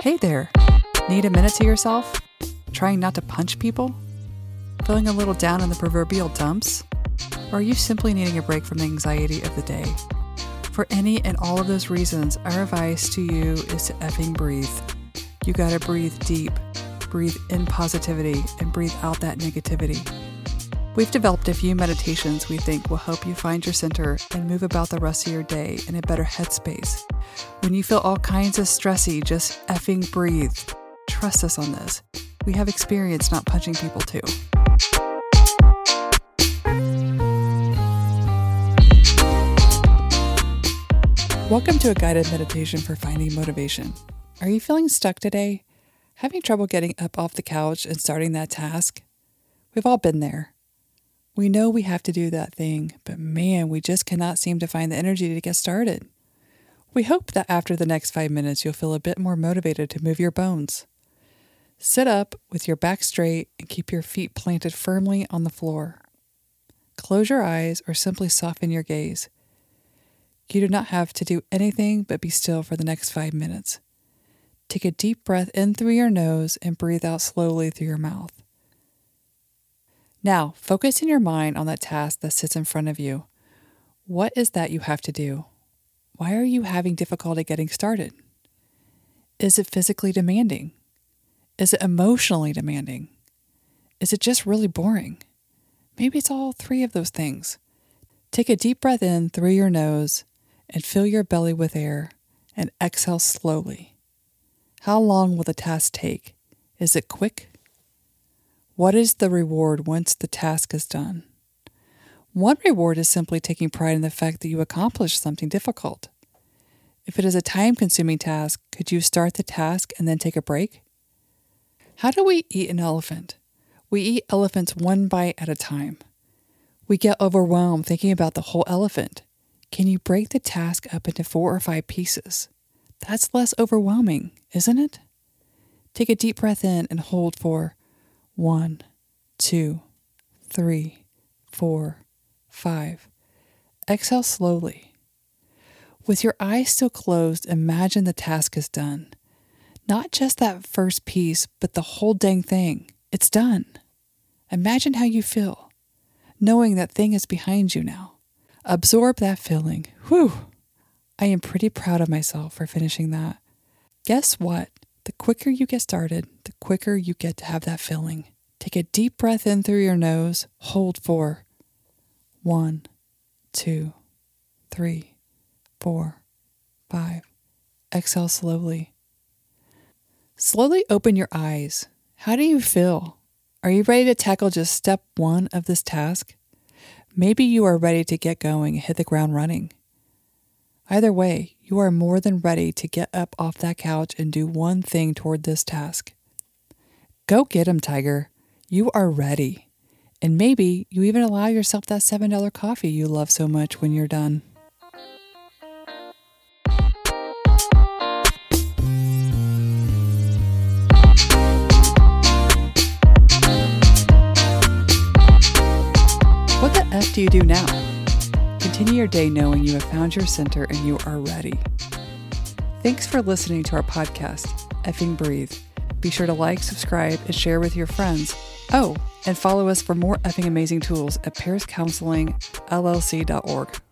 Hey there. Need a minute to yourself? Trying not to punch people? Feeling a little down in the proverbial dumps? Or are you simply needing a break from the anxiety of the day? For any and all of those reasons, our advice to you is to effing breathe. You gotta breathe deep, breathe in positivity, and breathe out that negativity. We've developed a few meditations we think will help you find your center and move about the rest of your day in a better headspace. When you feel all kinds of stressy, just effing breathe. Trust us on this. We have experience not punching people too. Welcome to a guided meditation for finding motivation. Are you feeling stuck today? Having trouble getting up off the couch and starting that task? We've all been there. We know we have to do that thing, but man, we just cannot seem to find the energy to get started. We hope that after the next five minutes, you'll feel a bit more motivated to move your bones. Sit up with your back straight and keep your feet planted firmly on the floor. Close your eyes or simply soften your gaze. You do not have to do anything but be still for the next five minutes. Take a deep breath in through your nose and breathe out slowly through your mouth. Now, focus in your mind on that task that sits in front of you. What is that you have to do? Why are you having difficulty getting started? Is it physically demanding? Is it emotionally demanding? Is it just really boring? Maybe it's all three of those things. Take a deep breath in through your nose and fill your belly with air and exhale slowly. How long will the task take? Is it quick? What is the reward once the task is done? One reward is simply taking pride in the fact that you accomplished something difficult. If it is a time consuming task, could you start the task and then take a break? How do we eat an elephant? We eat elephants one bite at a time. We get overwhelmed thinking about the whole elephant. Can you break the task up into four or five pieces? That's less overwhelming, isn't it? Take a deep breath in and hold for one, two, three, four, five. Exhale slowly. With your eyes still closed, imagine the task is done. Not just that first piece, but the whole dang thing. It's done. Imagine how you feel, knowing that thing is behind you now. Absorb that feeling. Whew! I am pretty proud of myself for finishing that. Guess what? The quicker you get started, quicker you get to have that feeling. Take a deep breath in through your nose, hold for one, two, three, four, five. Exhale slowly. Slowly open your eyes. How do you feel? Are you ready to tackle just step one of this task? Maybe you are ready to get going and hit the ground running. Either way, you are more than ready to get up off that couch and do one thing toward this task. Go get 'em, Tiger. You are ready. And maybe you even allow yourself that $7 coffee you love so much when you're done. What the F do you do now? Continue your day knowing you have found your center and you are ready. Thanks for listening to our podcast, Effing Breathe. Be sure to like, subscribe, and share with your friends. Oh, and follow us for more effing amazing tools at pariscounselingllc.org.